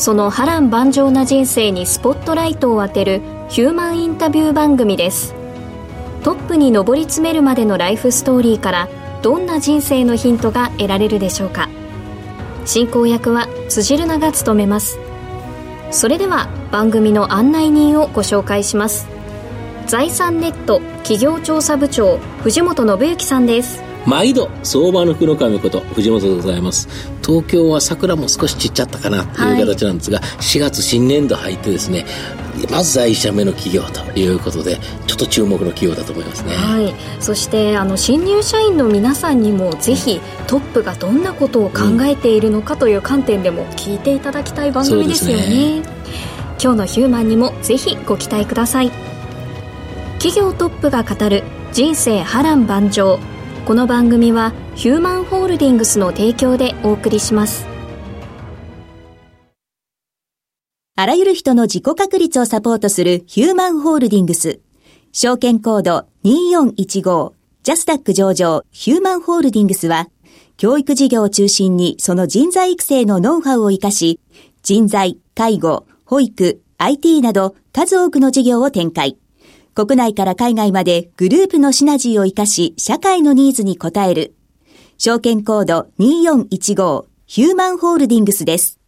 その波乱万丈な人生にスポットライトを当てるヒューマンインタビュー番組です。トップに上り詰めるまでのライフストーリーからどんな人生のヒントが得られるでしょうか。進行役は辻るなが務めます。それでは番組の案内人をご紹介します。財産ネット企業調査部長藤本信之さんです。毎度相場の福の神こと藤本でございます。東京は桜も少し散っちゃったかなという形なんですが、はい、4月新年度入ってですねまず第1社目の企業ということでちょっと注目の企業だと思いますね、はい、そしてあの新入社員の皆さんにもぜひトップがどんなことを考えているのかという観点でも聞いていただきたい番組ですよね,、ね。今日のヒューマンにもぜひご期待ください。企業トップが語る人生波乱万丈この番組はヒューマンホールディングスの提供でお送りします。あらゆる人の自己確立をサポートするヒューマンホールディングス証券コード2415ジャスダック上場。ヒューマンホールディングスは教育事業を中心にその人材育成のノウハウを活かし人材、介護、保育、IT など数多くの事業を展開。国内から海外までグループのシナジーを活かし、社会のニーズに応える。証券コード2415ヒューマンホールディングスです。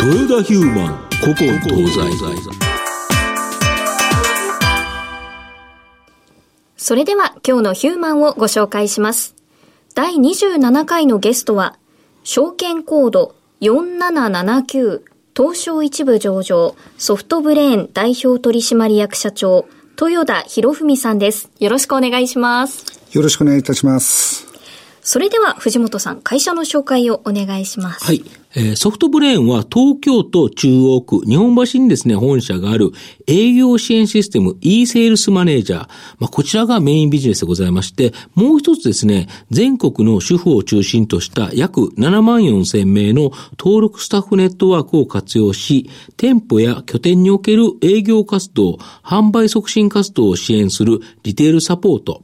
豊田ヒューマン、古今東西。それでは今日のヒューマンをご紹介します。第27回のゲストは、証券コード4779東証一部上場ソフトブレーン代表取締役社長豊田博文さんです。よろしくお願いします。よろしくお願いいたします。それでは藤本さん、会社の紹介をお願いします。はい。え、ソフトブレーンは東京都中央区、日本橋にですね、本社がある営業支援システム e セールスマネージャー。まあ、こちらがメインビジネスでございまして、もう一つですね、全国の主婦を中心とした約7万4千名の登録スタッフネットワークを活用し、店舗や拠点における営業活動、販売促進活動を支援するリテールサポート、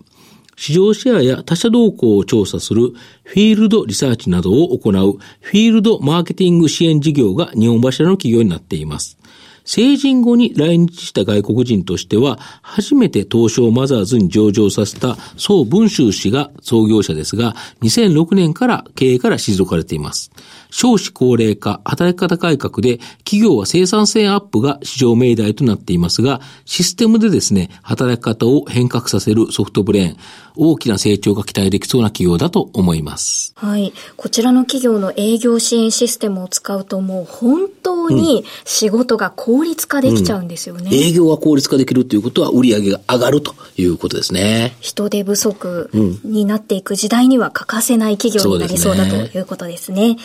市場シェアや他社動向を調査するフィールドリサーチなどを行うフィールドマーケティング支援事業が日本柱の企業になっています。成人後に来日した外国人としては、初めて東証マザーズに上場させた宋文州氏が創業者ですが、2006年から経営から退かれています。少子高齢化、働き方改革で企業は生産性アップが市場命題となっていますが、システムでですね、働き方を変革させるソフトブレーン、大きな成長が期待できそうな企業だと思います。はい。こちらの企業の営業支援システムを使うともう本当に仕事が効率化できちゃうんですよね。うん、営業が効率化できるということは売上が上がるということですね。人手不足になっていく時代には欠かせない企業になりそうだということですね。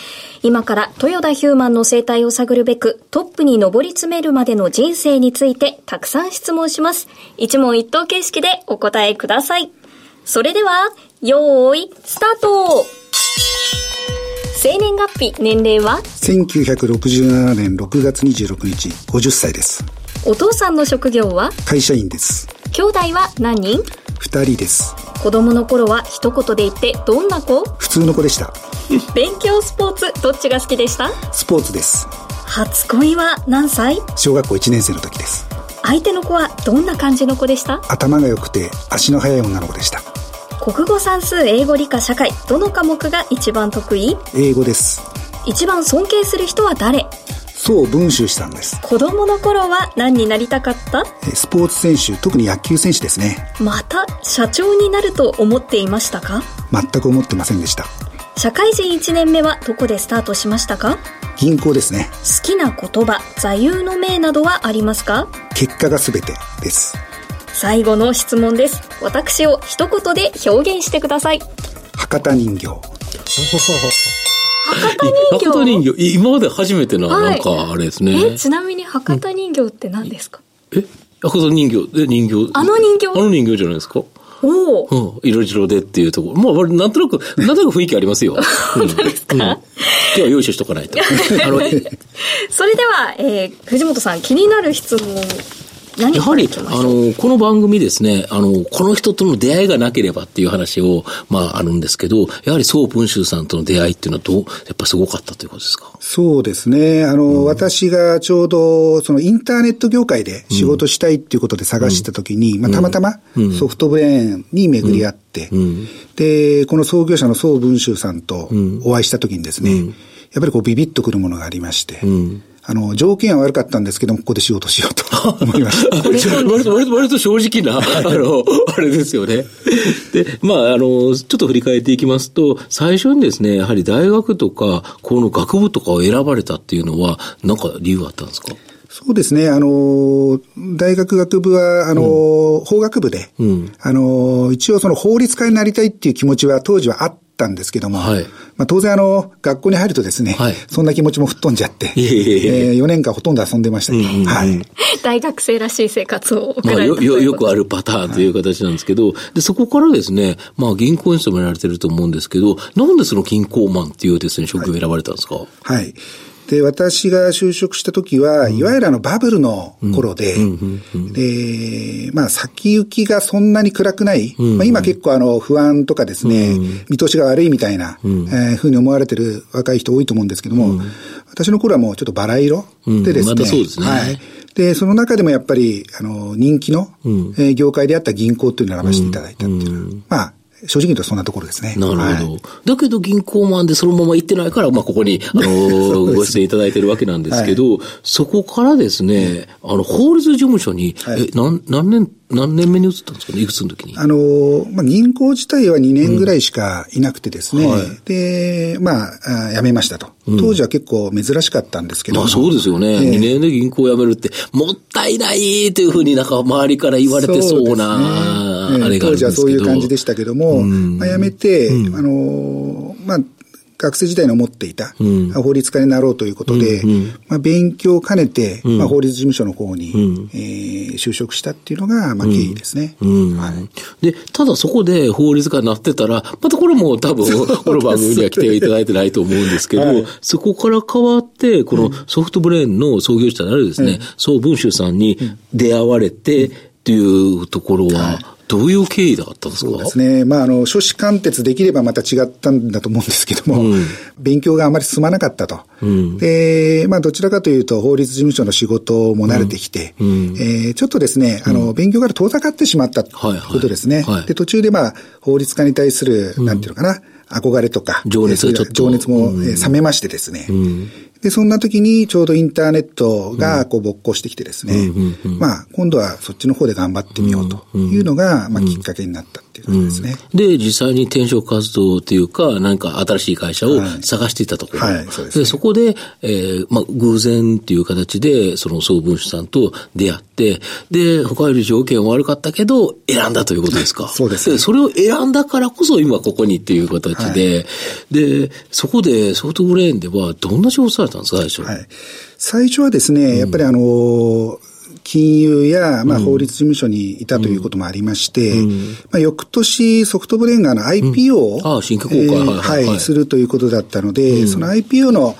今から豊田ヒューマンの生態を探るべくトップに上り詰めるまでの人生についてたくさん質問します。一問一答形式でお答えください。それでは、よーい、スタート生年月日、年齢は ?1967 年6月26日、50歳です。お父さんの職業は？会社員です。兄弟は？何人 ?2 人です。子供の頃は？一言で言ってどんな子？普通の子でした。勉強、スポーツ、どっちが好きでした？スポーツです。初恋は？何歳？小学校1年生の時です。相手の子は？どんな感じの子でした？頭が良くて足の速い女の子でした国語算数英語理科社会どの科目が一番得意？英語です。一番尊敬する人は誰？そう文集さんです。子供の頃は何になりたかった？スポーツ選手特に野球選手ですね。また社長になると思っていましたか？全く思ってませんでした。社会人1年目はどこでスタートしましたか？銀行ですね。好きな言葉座右の銘などはありますか？結果が全てです最後の質問です私を一言で表現してください博多人形博多人形？博多人形、い 今まで初めての、はいなんか、あれですね。えちなみに博多人形って何ですか、え？博多人形、え、人形。あの人形？あの人形じゃないですか？おおうん。色白でっていうところ。まあ、なんとなく、なんとなく雰囲気ありますよ。うん。ですか、うん、今日は用意しとかないと。それでは、えー、藤本さん気になる質問何やはり、あの、この番組ですね、あの、この人との出会いがなければっていう話を、まあ、あるんですけど、やはり宋文集さんとの出会いっていうのはどう、やっぱすごかったということですか？そうですね。あの、私がちょうど、そのインターネット業界で仕事したいっていうことで探してた時に、まあ、たまたまソフトブレーンに巡り合って、で、この創業者の宋文集さんとお会いした時にですね、やっぱりこうビビッとくるものがありまして、あの、条件は悪かったんですけども、ここで仕事しようと 思いました。割と、割と、割と正直な、あの、あれですよね。で、まあ、あの、ちょっと振り返っていきますと、最初にですね、やはり大学とか、この学部とかを選ばれたっていうのは、なんか理由あったんですか？そうですね。あの、大学学部は、あの、法学部で、あの、一応その法律家になりたいっていう気持ちは当時はあったんですけども、はい。まあ当然あの、学校に入るとですね、はい。そんな気持ちも吹っ飛んじゃって、いえいえいえ。え4年間ほとんど遊んでましたけど、はい。大学生らしい生活を送まあ、られよ、よ、くあるパターンという形なんですけど、で、そこからですね、まあ、銀行員勤められてると思うんですけど、なんでその銀行マンっていうですね、職業を選ばれたんですか、はい。で、私が就職した時は、いわゆるあのバブルの頃で、で、まあ先行きがそんなに暗くない、まあ今結構あの不安とかですね、見通しが悪いみたいな、えーふうに思われてる若い人多いと思うんですけども、私の頃はもうちょっとバラ色でですね、うん。またそうですね。はい。で、その中でもやっぱり、あの、人気の、えー業界であった銀行っていうのを選ばせていただいたっていうのは、まあ、正直言うとそんなところですね。なるほど。はいだけど銀行マンでそのまま行ってないから、まあ、ここに、あの ー、ご出演いただいてるわけなんですけど、そこからですね、あの、法律事務所に、はいえ、何、何年、何年目に移ったんですかねいくつの時に？あの、まあ、銀行自体は2年ぐらいしかいなくてですね、はいで、まあ、あ辞めましたと。当時は結構珍しかったんですけども。まあそうですよね。ええ2年で銀行を辞めるって、もったいないというふうになんか周りから言われてそうな、あれがあるんですけど。当時はそういう感じでしたけども、まあ、辞めて、あの、まあ、学生時代に思っていた、法律家になろうということで、まあ、勉強を兼ねて、まあ、法律事務所の方に、えー就職したっていうのが、まあ、経緯ですね。はい。で、ただそこで法律家になってたら、またこれも多分、この番組には来ていただいてないと思うんですけど、はい。そこから変わって、このソフトブレーンの創業者であるですね、宋文集さんに出会われてっていうところは、どういう経緯だったんですか？そうですね。まあ、あの、書士貫徹できればまた違ったんだと思うんですけども、勉強があまり進まなかったと。で、まあ、どちらかというと、法律事務所の仕事も慣れてきて、えーちょっとですね、あの、勉強から遠ざかってしまったことですね。はいで、途中でまあ、法律家に対する、なんていうのかな、憧れと。か、情熱情熱も、えー冷めましてですね。で、そんな時にちょうどインターネットがこう勃興してきてですね、まあ、今度はそっちの方で頑張ってみようというのが、まあ、きっかけになったっていう感じですね。で、実際に転職活動というか、何か新しい会社を探していたところ。はいそうですねそこで、えーまあ、偶然っていう形で、その総文書さんと出会って、で、他より条件悪かったけど、選んだということですか。そうですねそれを選んだからこそ今ここにっていう形で、で、そこでソフトブレーンではどんな仕事されたんですか、最初。はい。最初はですね、やっぱりあの、金融や、まあ、法律事務所にいたということもありまして、まあ、翌年ソフトブレーンがあの IPO を、はいするということだったので、その IPO の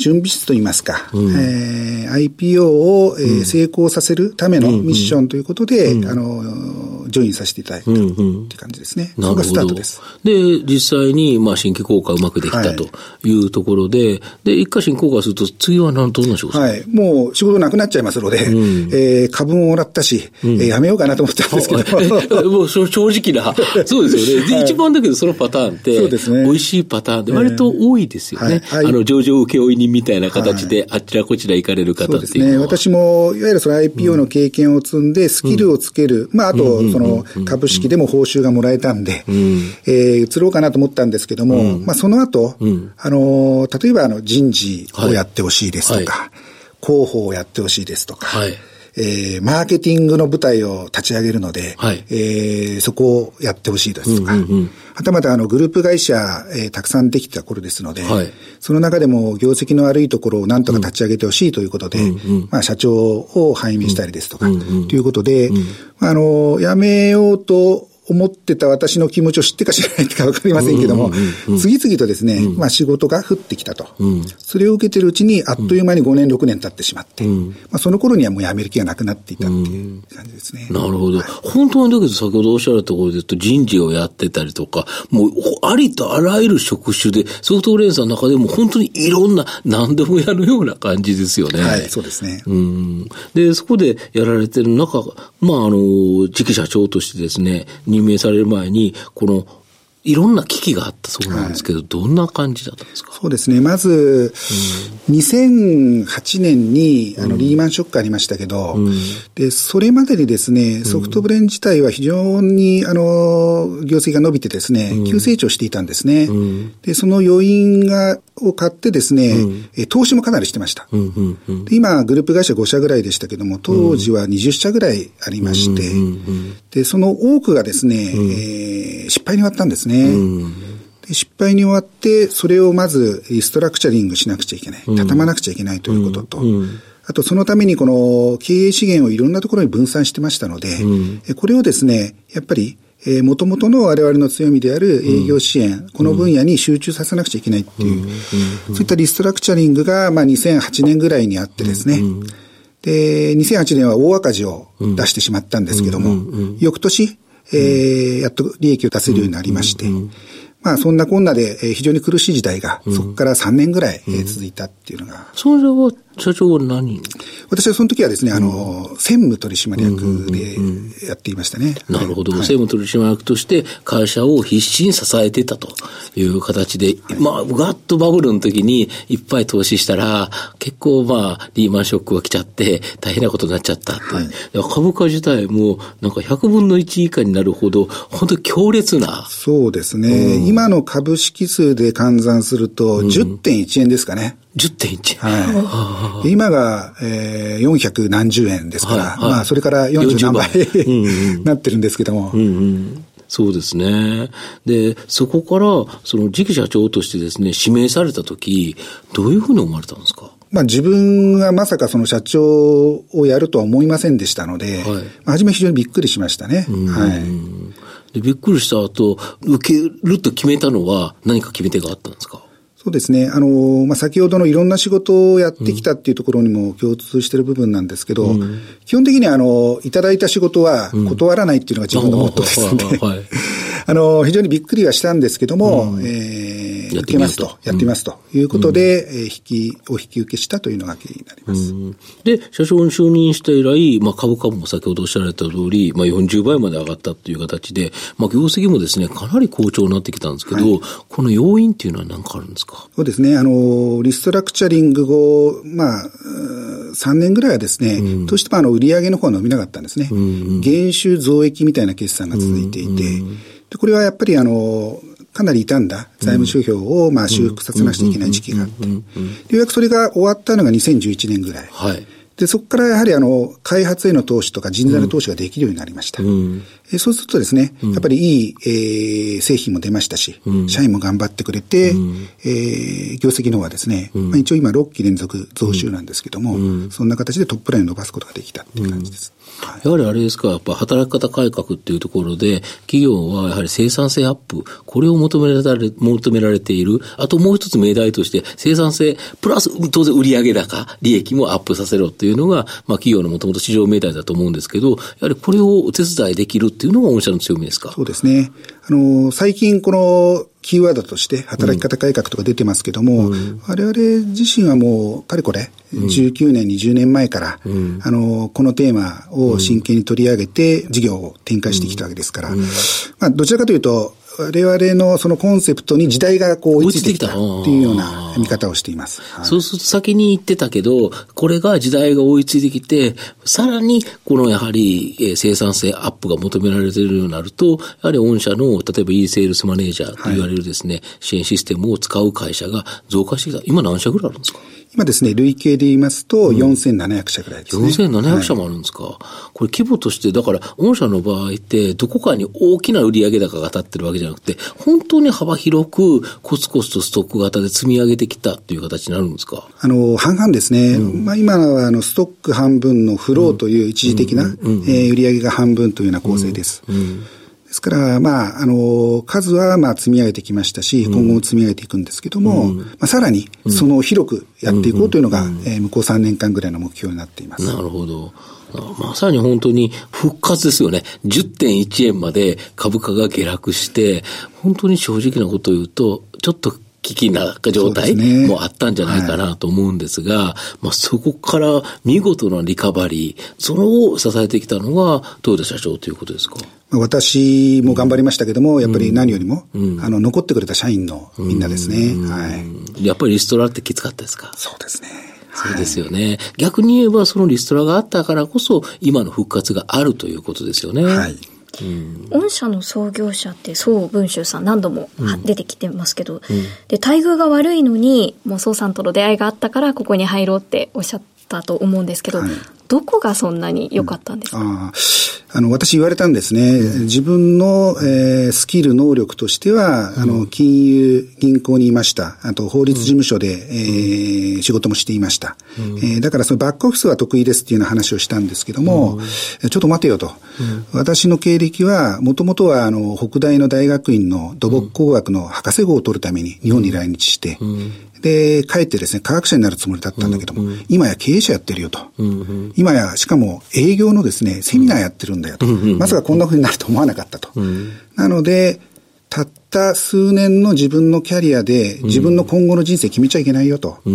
準備室といいますか、えー IPO を、えー成功させるためのミッションということで、あの、ジョインさせていただいたっていう感じですね。なるほど。それがスタートです。で、実際に、まあ、新規効果うまくできたとい。うところで、で、一回新効果すると、次は何、どんな仕事はい。もう仕事なくなっちゃいますので、えー株ももらったし、えーやめようかなと思ったんですけど、えもう正直な、そうですよね。で、一番だけどそのパターンって、そうですね。美味しいパターンで、割と多いですよね。はい。はい。あの、上場請負人みたいな形で、あちらこちら行かれる方そうですね。っていうのは。私も、いわゆるその IPO の経験を積んで、スキルをつける。まあ、あと、その、株式でも報酬がもらえたんで、えー移ろうかなと思ったんですけども、まあ、その後、あの、例えば、あの、人事をやってほしいですとか、は広報をやってほしいですとか、はいえーマーケティングの舞台を立ち上げるので、はい。えーそこをやってほしいですとか、はたまたあのグループ会社、えーたくさんできた頃ですので、はい。その中でも業績の悪いところをなんとか立ち上げてほしいということで、まあ社長を拝命したりですとか、ということで、あの、辞めようと思ってた私の気持ちを知ってか知らないかわかりませんけども、次々とですね、まあ仕事が降ってきたと。それを受けてるうちに、あっという間に5年、6年経ってしまって、まあその頃にはもう辞める気がなくなっていたっていう感じですね。なるほど。本当にだけど先ほどおっしゃられたところで言うと人事をやってたりとか、もうありとあらゆる職種で、ソフト連鎖の中でも本当にいろんな何でもやるような感じですよね。はい、そうですね。うんで、そこでやられてる中、まあ、あの、次期社長としてですね、任命される前に、この、いろんな危機があったそうなんですけど、どんな感じだったんですか？そうですね。まず、2008年に、あの、リーマンショックありましたけど、で、それまでにですね、ソフトブレン自体は非常に、あの、業績が伸びてですね、急成長していたんですね。で、その余韻が、を買ってですね、え投資もかなりしてました。で今、グループ会社5社ぐらいでしたけども、当時は20社ぐらいありまして、で、その多くがですね、えー失敗に終わったんですね。で失敗に終わって、それをまずリストラクチャリングしなくちゃいけない。畳まなくちゃいけないということと、あとそのためにこの経営資源をいろんなところに分散してましたので、えこれをですね、やっぱり、えー、元々の我々の強みである営業支援、この分野に集中させなくちゃいけないっていう、そういったリストラクチャリングが、まあ、2008年ぐらいにあってですね、で、2008年は大赤字を出してしまったんですけども、翌年、えーやっと利益を出せるようになりまして、まあそんなこんなで、えー非常に苦しい時代が、そこから3年ぐらい、えー続いたっていうのが、それは、社長は何私はその時はですね、あの、専務取締役でやっていましたね。なるほど。はい政務取締役として会社を必死に支えてたという形で、まあ、ガッとバブルの時にいっぱい投資したら、結構まあ、リーマンショックが来ちゃって、大変なことになっちゃったって。だから株価自体も、なんか100分の1以下になるほど、本当に強烈な。そうですね。今の株式数で換算すると、10.1円ですかね。10.1。はい。で今が、えー、400何十円ですから、はいはいまあ、それから40何倍40 なってるんですけども、うんうんそうですね。で、そこから、その次期社長としてですね、指名されたとき、どういうふうに思われたんですか？まあ自分がまさかその社長をやるとは思いませんでしたので、はいまあ初め非常にびっくりしましたね。はい。でびっくりした後、受けると決めたのは何か決め手があったんですか？そうですね。あの、まあ、先ほどのいろんな仕事をやってきたっていうところにも共通している部分なんですけど、基本的にあの、いただいた仕事は断らないっていうのが自分のモットーですので、あの、非常にびっくりはしたんですけども、えー、やっ受けますと。と、やってみますということで、えー引き、お引き受けしたというのが経緯になります。で、社長に就任して以来、まあ、株価も先ほどおっしゃられた通り、まあ、40倍まで上がったという形で、まあ、業績もですね、かなり好調になってきたんですけど、この要因っていうのは何かあるんですか？そうですね。あの、リストラクチャリング後、まあ、うー3年ぐらいはですね、どうしてもあの、売上の方は伸びなかったんですね。減収増益みたいな決算が続いていて、でこれはやっぱりあの、かなり傷んだ財務諸表をまあ修復させなくちゃいけない時期があって、でようやくそれが終わったのが2011年ぐらい。はい。で、そこからやはりあの、開発への投資とか人材の投資ができるようになりました。えそうするとですね、やっぱりいい、えー製品も出ましたし、社員も頑張ってくれて、えー業績の方はですね、まあ、一応今6期連続増収なんですけども、そんな形でトップラインを伸ばすことができたっていう感じです。やはりあれですか、やっぱ働き方改革っていうところで、企業はやはり生産性アップ、これを求められ求められている。あともう一つ命題として、生産性、プラス当然売上高、利益もアップさせろっていうのが、まあ企業のもともと市場命題だと思うんですけど、やはりこれをお手伝いできるっていうのが御社の強みですか？そうですね。あの、最近このキーワードとして働き方改革とか出てますけども、うん、我々自身はもう、かれこれ、19年、20年前から、うん、あの、このテーマを真剣に取り上げて事業を展開してきたわけですから、まあ、どちらかというと、我々のそのコンセプトに時代がこう追いついてきたっていうような見方をしています。はい、そうすると先に言ってたけど、これが時代が追いついてきて、さらにこのやはり生産性アップが求められているようになると、やはり御社の例えば e セールスマネージャーと言われるですね、はい、支援システムを使う会社が増加してきた。今何社ぐらいあるんですか？今ですね、累計で言いますと、4700社ぐらいですね。4700社もあるんですか、はい、これ規模として、だから、御社の場合って、どこかに大きな売上高が立ってるわけじゃなくて、本当に幅広く、コツコツとストック型で積み上げてきたっていう形になるんですか？あの、半々ですね。うん、まあ今は、あの、ストック半分のフローという一時的な、え売上が半分というような構成です。うんうんですから、まあ、あの、数は、まあ、積み上げてきましたし、今後も積み上げていくんですけども、うん、まあ、さらに、その広くやっていこうというのが、えー、向こう3年間ぐらいの目標になっています。なるほど。まさに本当に復活ですよね。10.1円まで株価が下落して、本当に正直なことを言うと、ちょっと危機な状態もあったんじゃないかなと思うんですが、はい、まあそこから見事なリカバリー、それを支えてきたのが豊田社長ということですか？私も頑張りましたけども、やっぱり何よりも、うん、あの、残ってくれた社員のみんなですね。はい。やっぱりリストラってきつかったですか？そうですね。そうですよね。逆に言えば、そのリストラがあったからこそ、今の復活があるということですよね。はい。うん、御社の創業者って宋文集さん何度も出てきてますけど、うん、で待遇が悪いのにもう宋さんとの出会いがあったからここに入ろうっておっしゃったと思うんですけど、はい、どこがそんなに良かったんですか、うん、ああの、私言われたんですね。自分の、えー、スキル、能力としては、あの、金融、銀行にいました。あと、法律事務所で、えー、仕事もしていました。えー、だから、そのバックオフィスは得意ですっていうような話をしたんですけども、ちょっと待てよと。私の経歴は、もともとは、あの、北大の大学院の土木工学の博士号を取るために日本に来日して、で、帰ってですね、科学者になるつもりだったんだけども、うん。うん、今や経営者やってるよと。今や、しかも営業のですね、セミナーやってるんだよと。まさかこんな風になると思わなかったと。うん、なので、たった数年の自分のキャリアで自分の今後の人生決めちゃいけないよと。可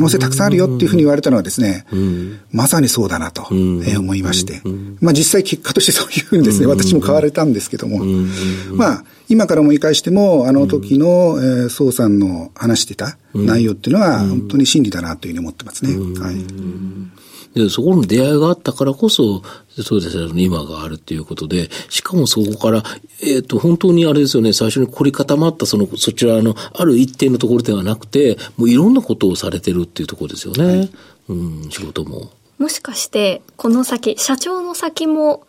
能性たくさんあるよっていうふうに言われたのはですね、まさにそうだなと、え思いまして。まあ実際結果としてそういうふうにですね、私も変われたんですけども、まあ今から思い返しても、あの時の、えー、宋さんの話してた内容っていうのは本当に真理だなというふうに思ってますね。はい。で、そこの出会いがあったからこそ、そうですね、今があるっていうことで、しかもそこから、えっ、ー、と、本当にあれですよね、最初に凝り固まったその、そちらのある一定のところではなくて、もういろんなことをされてるっていうところですよね。はい、うん、仕事も。もしかして、この先、社長の先も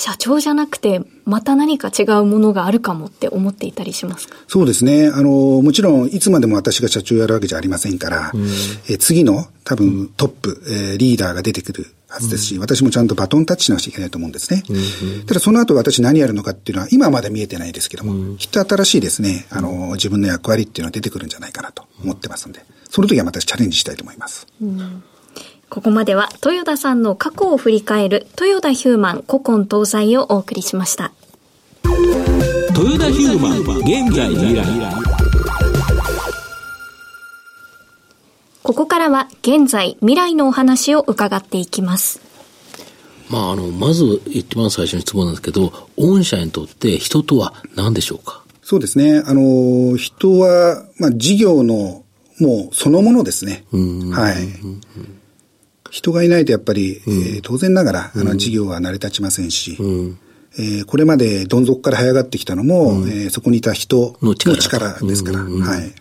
社長じゃなくて、また何か違うものがあるかもって思っていたりしますか？そうですね。あの、もちろん、いつまでも私が社長やるわけじゃありませんから、うん、え次の多分トップ、えー、リーダーが出てくるはずですし、うん、私もちゃんとバトンタッチしなくちゃいけないと思うんですね。うん、ただその後私何やるのかっていうのは今はまだ見えてないですけども、きっと新しいですね、あの、自分の役割っていうのは出てくるんじゃないかなと思ってますんで、その時はまたチャレンジしたいと思います。ここまでは豊田さんの過去を振り返る豊田ヒューマン古今東西をお送りしました。豊田ヒューマン現在未来。ここからは現在未来のお話を伺っていきます。まあ、あの、まず一番最初に質問なんですけど、御社にとって人とは何でしょうか？そうですね。あの、人は、まあ、事業のもうそのものですね。はい。人がいないとやっぱり、うん、えー、当然ながら、あの、事業は成り立ちませんし、うん、えー、これまでどん底から這い上がってきたのも、うん、えー、そこにいた人の力ですから、はい。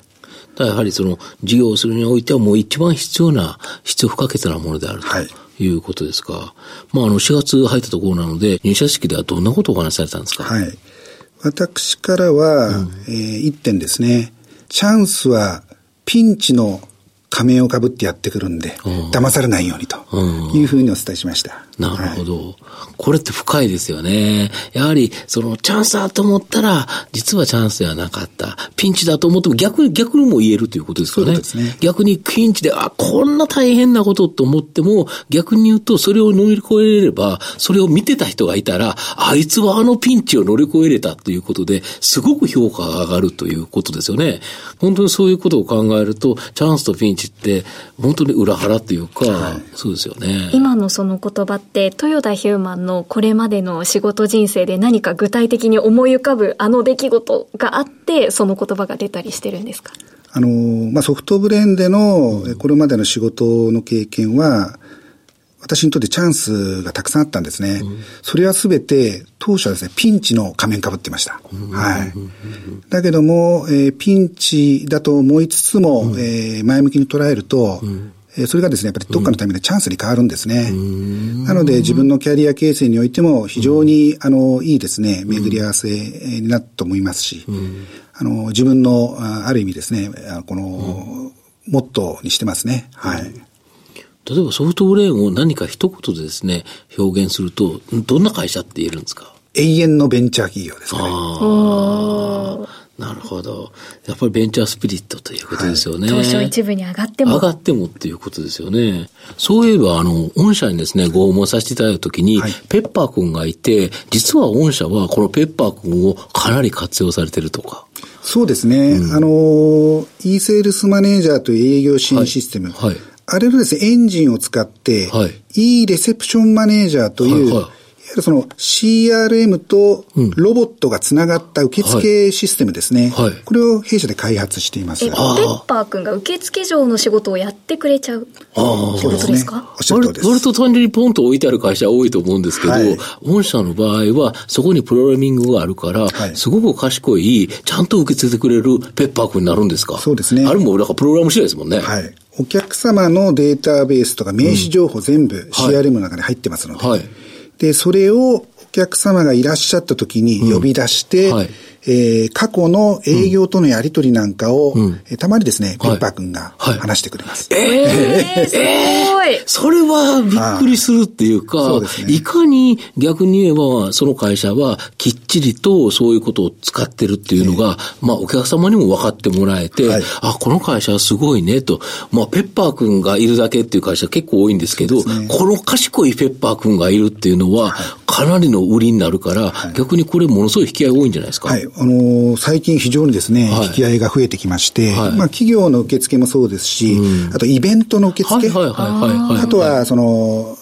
だやはりその事業をするにおいてはもう一番必要な、必要不可欠なものであると。はいいうことですか。まあ、あの、4月入ったところなので、入社式ではどんなことをお話しされたんですか？はい。私からは、うん、えー、一点ですね。チャンスはピンチの仮面をかぶってやってくるんで、騙されないようにというふうにお伝えしました。なるほど、はい、これって深いですよね。やはり、そのチャンスだと思ったら、実はチャンスではなかった。ピンチだと思っても逆に、逆にも言えるということですかね。ね逆にピンチで、あ、こんな大変なことと思っても、逆に言うと、それを乗り越えれば、それを見てた人がいたら、あいつはあのピンチを乗り越えれたということで、すごく評価が上がるということですよね。本当にそういうことを考えると、チャンスとピンチって、本当に裏腹というか、はい、そうですよね。今のその言葉って、豊田ヒューマンのこれまでの仕事人生で何か具体的に思い浮かぶあの出来事があって、その言葉が出たりしてるんですか？あの、まあ、ソフトブレーンでのこれまでの仕事の経験は、私にとってチャンスがたくさんあったんですね。うん、それはすべて、当初はですね、ピンチの仮面かぶってました。はい。だけども、えー、ピンチだと思いつつも、うん、えー、前向きに捉えると、うん。えそれがですね、やっぱりどっかのタイミングでチャンスに変わるんですね。なので、自分のキャリア形成においても、非常に、あの、いいですね、巡り合わせになると思いますし、あの、自分の、ある意味ですね、この、モットーにしてますね。はい。例えばソフトブレーンを何か一言でですね、表現すると、どんな会社って言えるんですか？永遠のベンチャー企業ですかね。なるほど。やっぱりベンチャースピリットということですよね。はい、東証一部に上がっても。上がってもっていうことですよね。そういえば、あの、御社にですね、ご訪問させていただいたときに、はい、ペッパー君がいて、実は御社はこのペッパー君をかなり活用されてるとか。そうですね。うん、あの、e セールスマネージャーという営業支援システム。はい、はいあれのですね、エンジンを使って、はい、e レセプションマネージャーという、はいはいわゆるその CRM とロボットがつながった受付システムですね。はい、これを弊社で開発しています。え、ペッパー君が受付上の仕事をやってくれちゃうああ、そうですね。おっしゃるとです。割と単純にポンと置いてある会社多いと思うんですけど、はい、御社の場合はそこにプログラミングがあるから、はい、すごく賢い、ちゃんと受け付けてくれるペッパー君になるんですか？そうですね。あれもなんかプログラム次第ですもんね。はい。お客様のデータベースとか名刺情報全部 CRM の中に入ってますので、はい、で、それを客様がいらっしゃった時に呼び出して、うんはい、えー、過去の営業とのやり取りなんかを、うん、えたまにですね、ペッパー君が話してくれます。はい、えー、すごい、それはびっくりするっていうか、うね、いかに逆に言えば、その会社はきっちりとそういうことを使ってるっていうのが、えー、まあお客様にも分かってもらえて、はい、あ、この会社はすごいねと、まあペッパー君がいるだけっていう会社結構多いんですけど、ね、この賢いペッパー君がいるっていうのは、かなりの売りになるから、はい、逆にこれものすごい引き合い多いんじゃないですか？はい。あのー、最近非常にですね、はい、引き合いが増えてきまして、はい、まあ企業の受付もそうですし、うん、あとイベントの受付、はいはいはいはい、あとはその、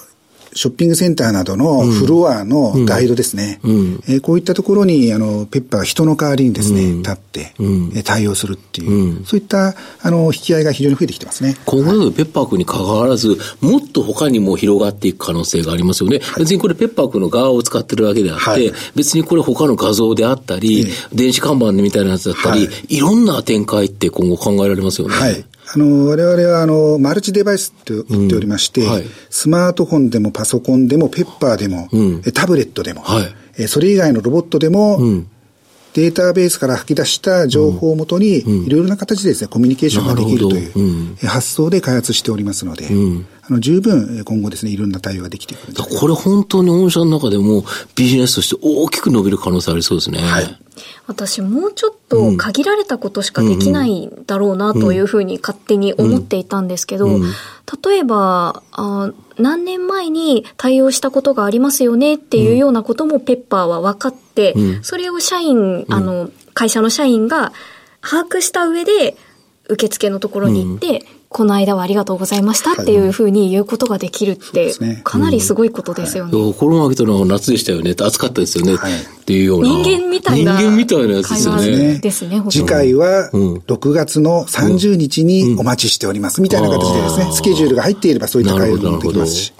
ショッピングセンターなどのフロアのガイドですね。うん、えー、こういったところに、あの、ペッパーが人の代わりにですね、うん、立って、うん、対応するっていう、そういった、あの、引き合いが非常に増えてきてますね。今後のペッパー君に関わらず、もっと他にも広がっていく可能性がありますよね。はい、別にこれペッパー君の側を使ってるわけであって、はい、別にこれ他の画像であったり、電子看板みたいなやつだったり、はい、いろんな展開って今後考えられますよね。はいあの、我々は、あの、マルチデバイスって言っておりまして、うんはい、スマートフォンでもパソコンでもペッパーでも、うん、タブレットでも、はい、それ以外のロボットでも、うん、データベースから吐き出した情報をもとに、いろいろな形でですね、コミュニケーションができるという発想で開発しておりますので、あの、十分今後ですね、いろんな対応ができてくるこれ本当に御社の中でもビジネスとして大きく伸びる可能性ありそうですね。はい。私もうちょっと限られたことしかできないだろうなというふうに勝手に思っていたんですけど、例えばあ、何年前に対応したことがありますよねっていうようなこともペッパーは分かって、それを社員、あの、会社の社員が把握した上で、受付のところに行って、この間はありがとうございましたっていうふうに言うことができるって、かなりすごいことですよね。うん、コロナ明けたのは夏でしたよね、暑かったですよね、はい、ってい。うような。人間みたい。な。人間みたい。なやつですよね。ですね、次回は6月の30日にお待ちしております、みたい。な形でですね、スケジュールが入ってい。ればそうい。った会話もできますし。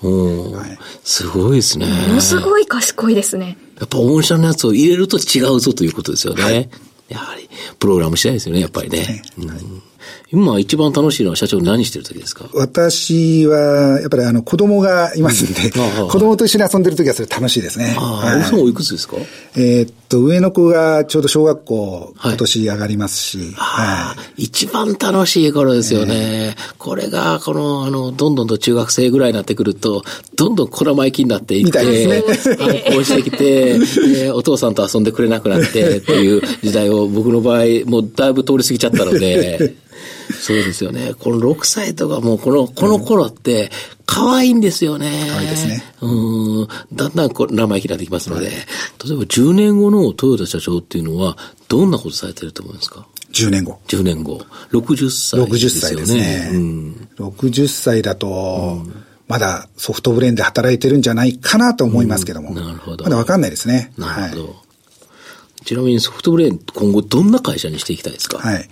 すごい。ですね。ものすごい。賢い。ですね。やっぱ御社のやつを入れると違うぞとい。うことですよね。はい、やはり、プログラムしたい。ですよね、やっぱりね。うん今一番楽しいのは社長何してる時ですか？私は、やっぱりあの子供がいますんで、子供と一緒に遊んでる時はそれ楽しいですね。ああ、奥さんおいくつですか？えっと、上の子がちょうど小学校、今年上がりますし。はい。一番楽しい頃ですよね。これが、この、あの、どんどんと中学生ぐらいになってくると、どんどんこらまいきになっていって、ね、反抗してきて、えお父さんと遊んでくれなくなってっていう時代を僕の場合、もうだいぶ通り過ぎちゃったので、そうですよね。この6歳とかもうこの、この頃って、可愛いんですよね。可愛いですね。うん。だんだんこ生意気になってきますので、例えば10年後の豊田社長っていうのは、どんなことされてると思いますか？10年後。10年後。60歳ですよね。60歳ですね。うん、60歳だと、うん、まだソフトブレーンで働いてるんじゃないかなと思いますけども。うん、なるほど。まだわかんないですね。なるほど。はい、ちなみにソフトブレーン今後どんな会社にしていきたいですか？はい。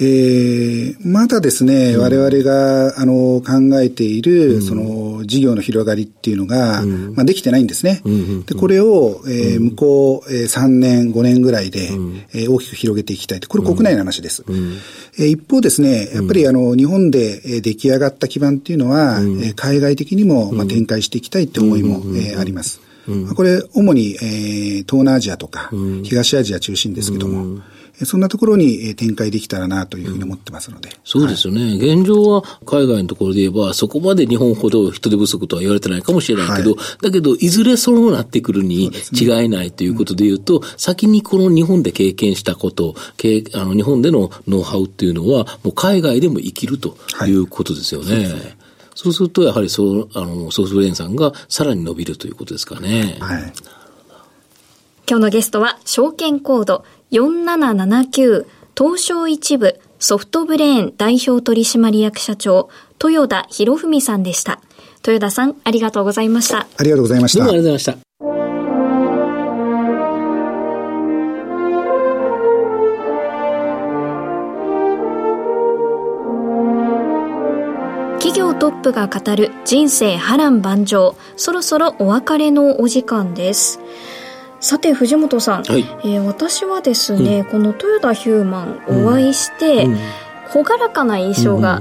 えー、まだですね、うん、我々が、あの、考えている、うん、その、事業の広がりっていうのが、うん、まあ、できてないんですね。で、これを、えー、向こう、えー、3年、5年ぐらいで、うん、えー、大きく広げていきたいと。これ国内の話です。えー、一方ですね、やっぱり、あの、日本で、え出来上がった基盤っていうのは、うん、えー、海外的にも、まあ、展開していきたいって思いも、えー、あります。これ、主に、えー、東南アジアとか、東アジア中心ですけども、そんなところに展開できたらなというふうに思ってますので。そうですよね、はい、現状は海外のところで言えば、そこまで日本ほど人手不足とは言われてないかもしれないけど、はい、だけど、いずれそうなってくるに違いないということで言うと、うねうん、先にこの日本で経験したこと、あの日本でのノウハウっていうのは、もう海外でも生きるということですよね。はいそうすると、やはりそう、あの、ソフトブレーンさんがさらに伸びるということですかね。はい。今日のゲストは、証券コード4779東証一部ソフトブレーン代表取締役社長豊田博文さんでした。豊田さん、ありがとうございました。ありがとうございました。どうもありがとうございました。トップが語る人生波乱万丈。そろそろお別れのお時間です。さて藤本さん、はい、えー、私はですね、うん、この豊田ヒューマンお会いして、うん、朗らかな印象が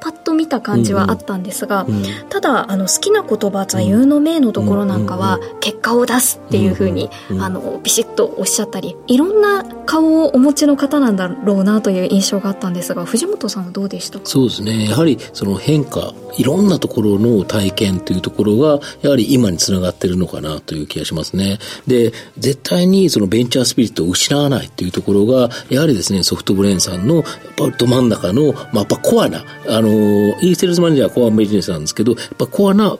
パッと見た感じはあったんですが、うん。うん、ただあの好きな言葉座右の銘のところなんかは、結果を出すっていうふうに、あのビシッとおっしゃったりいろんな顔をお持ちの方なんだろうなという印象があったんですが藤本さんはどうでしたそうですね。やはりその変化いろんなところの体験というところがやはり今につながってるのかなという気がしますね。で絶対にそのベンチャースピリットを失わないというところがやはりですねソフトブレーンさんのやっぱど真ん中の、まあ、やっぱコアなあの e セールスマネージャーはコアビジネスなんですけどやっぱコアな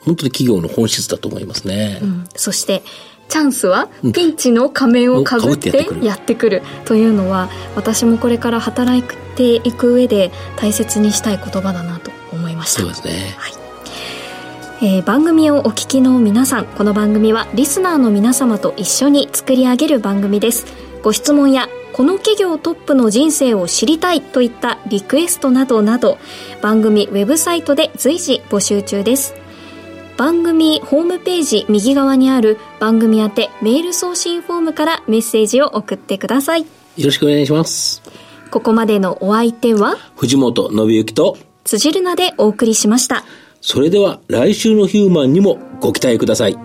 本当に企業の本質だと思いますね、うん、そしてチャンスはピンチの仮面をかぶってやってくる。というのは私もこれから働いていく上で大切にしたい言葉だなと思いました。そうですね、はい。えー、番組をお聞きの皆さんこの番組はリスナーの皆様と一緒に作り上げる番組です。ご質問やこの企業トップの人生を知りたいといったリクエストなどなど番組ウェブサイトで随時募集中です番組ホームページ右側にある番組宛てメール送信フォームからメッセージを送ってください。よろしくお願いします。ここまでのお相手は？藤本信之と辻るなでお送りしました。それでは来週のヒューマンにもご期待ください。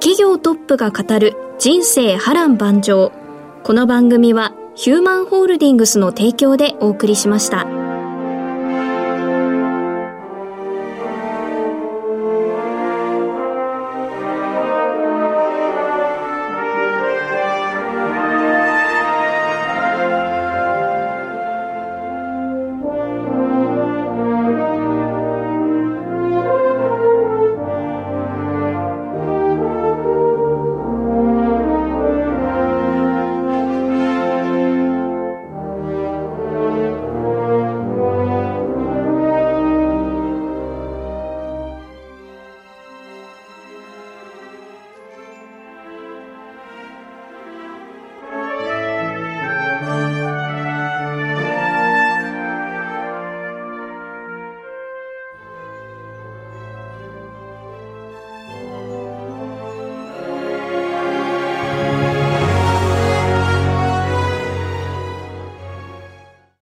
企業トップが語る人生波乱万丈。この番組はヒューマンホールディングスの提供でお送りしました。